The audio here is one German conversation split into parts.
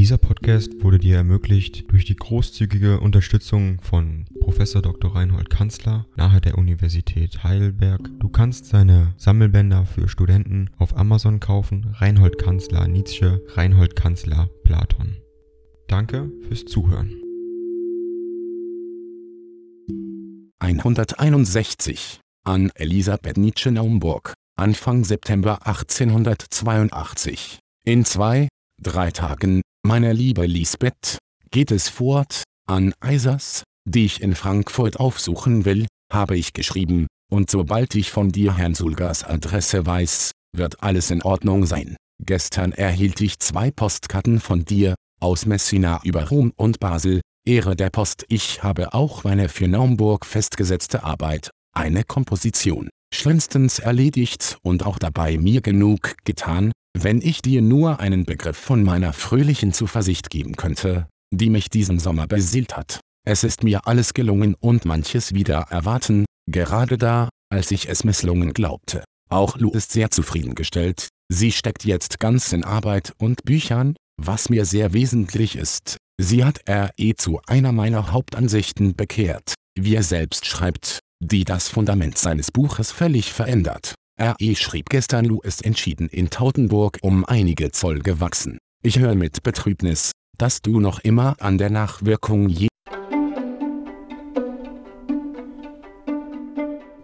Dieser Podcast wurde dir ermöglicht durch die großzügige Unterstützung von Professor Dr. Reinhold Kanzler nahe der Universität Heidelberg. Du kannst seine Sammelbänder für Studenten auf Amazon kaufen. Reinhold Kanzler Nietzsche, Reinhold Kanzler Platon. Danke fürs Zuhören. 161 an Elisabeth Nietzsche Naumburg, Anfang September 1882. In zwei, drei Tagen, meine liebe Lisbeth, geht es fort, an Eisers, die ich in Frankfurt aufsuchen will, habe ich geschrieben, und sobald ich von dir Herrn Sulgers Adresse weiß, wird alles in Ordnung sein. Gestern erhielt ich zwei Postkarten von dir, aus Messina über Rom und Basel, Ehre der Post. Ich habe auch meine für Naumburg festgesetzte Arbeit, eine Komposition, schönstens erledigt und auch dabei mir genug getan, wenn ich dir nur einen Begriff von meiner fröhlichen Zuversicht geben könnte, die mich diesen Sommer beseelt hat. Es ist mir alles gelungen und manches wieder erwarten, gerade da, als ich es misslungen glaubte. Auch Lou ist sehr zufriedengestellt, sie steckt jetzt ganz in Arbeit und Büchern, was mir sehr wesentlich ist. Sie hat R.E. zu einer meiner Hauptansichten bekehrt, wie er selbst schreibt, die das Fundament seines Buches völlig verändert. R.E. schrieb gestern Lou ist entschieden in Tautenburg um einige Zoll gewachsen. Ich höre mit Betrübnis, dass du noch immer an der Nachwirkung je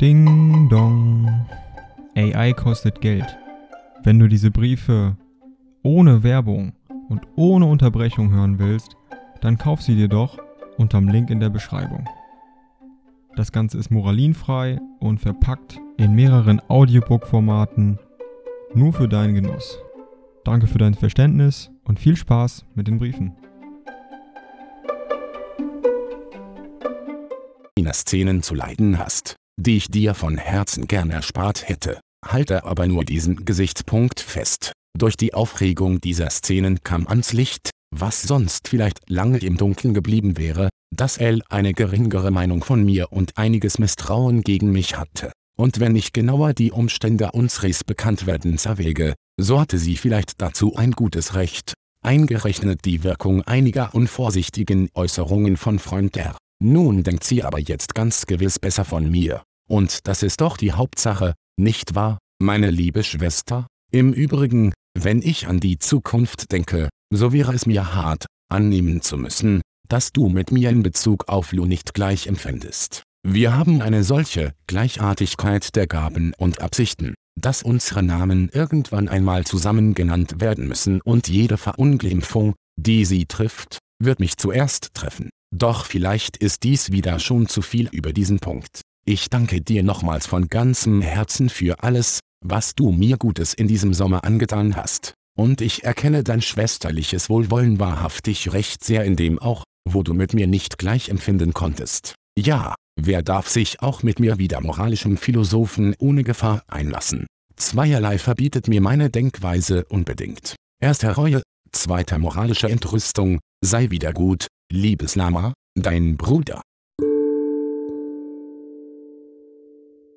Ding dong. AI kostet Geld. Wenn du diese Briefe ohne Werbung und ohne Unterbrechung hören willst, dann kauf sie dir doch unterm Link in der Beschreibung. Das Ganze ist moralinfrei und verpackt in mehreren Audiobook-Formaten nur für deinen Genuss. Danke für dein Verständnis und viel Spaß mit den Briefen. Szenen zu leiden hast, die ich dir von Herzen gern erspart hätte. Halte aber nur diesen Gesichtspunkt fest. Durch die Aufregung dieser Szenen kam ans Licht, was sonst vielleicht lange im Dunkeln geblieben wäre, dass L eine geringere Meinung von mir und einiges Misstrauen gegen mich hatte. Und wenn ich genauer die Umstände unseres Bekanntwerdens erwäge, so hatte sie vielleicht dazu ein gutes Recht, eingerechnet die Wirkung einiger unvorsichtigen Äußerungen von Freund R. Nun denkt sie aber jetzt ganz gewiss besser von mir. Und das ist doch die Hauptsache, nicht wahr, meine liebe Schwester? Im Übrigen, wenn ich an die Zukunft denke, so wäre es mir hart, annehmen zu müssen, dass du mit mir in Bezug auf Lu nicht gleich empfindest. Wir haben eine solche Gleichartigkeit der Gaben und Absichten, dass unsere Namen irgendwann einmal zusammen genannt werden müssen und jede Verunglimpfung, die sie trifft, wird mich zuerst treffen. Doch vielleicht ist dies wieder schon zu viel über diesen Punkt. Ich danke dir nochmals von ganzem Herzen für alles, was du mir Gutes in diesem Sommer angetan hast. Und ich erkenne dein schwesterliches Wohlwollen wahrhaftig recht sehr in dem auch, wo du mit mir nicht gleich empfinden konntest. Ja, wer darf sich auch mit mir wieder moralischem Philosophen ohne Gefahr einlassen? Zweierlei verbietet mir meine Denkweise unbedingt. Erster Reue, zweiter moralische Entrüstung, sei wieder gut, liebes Lama, dein Bruder.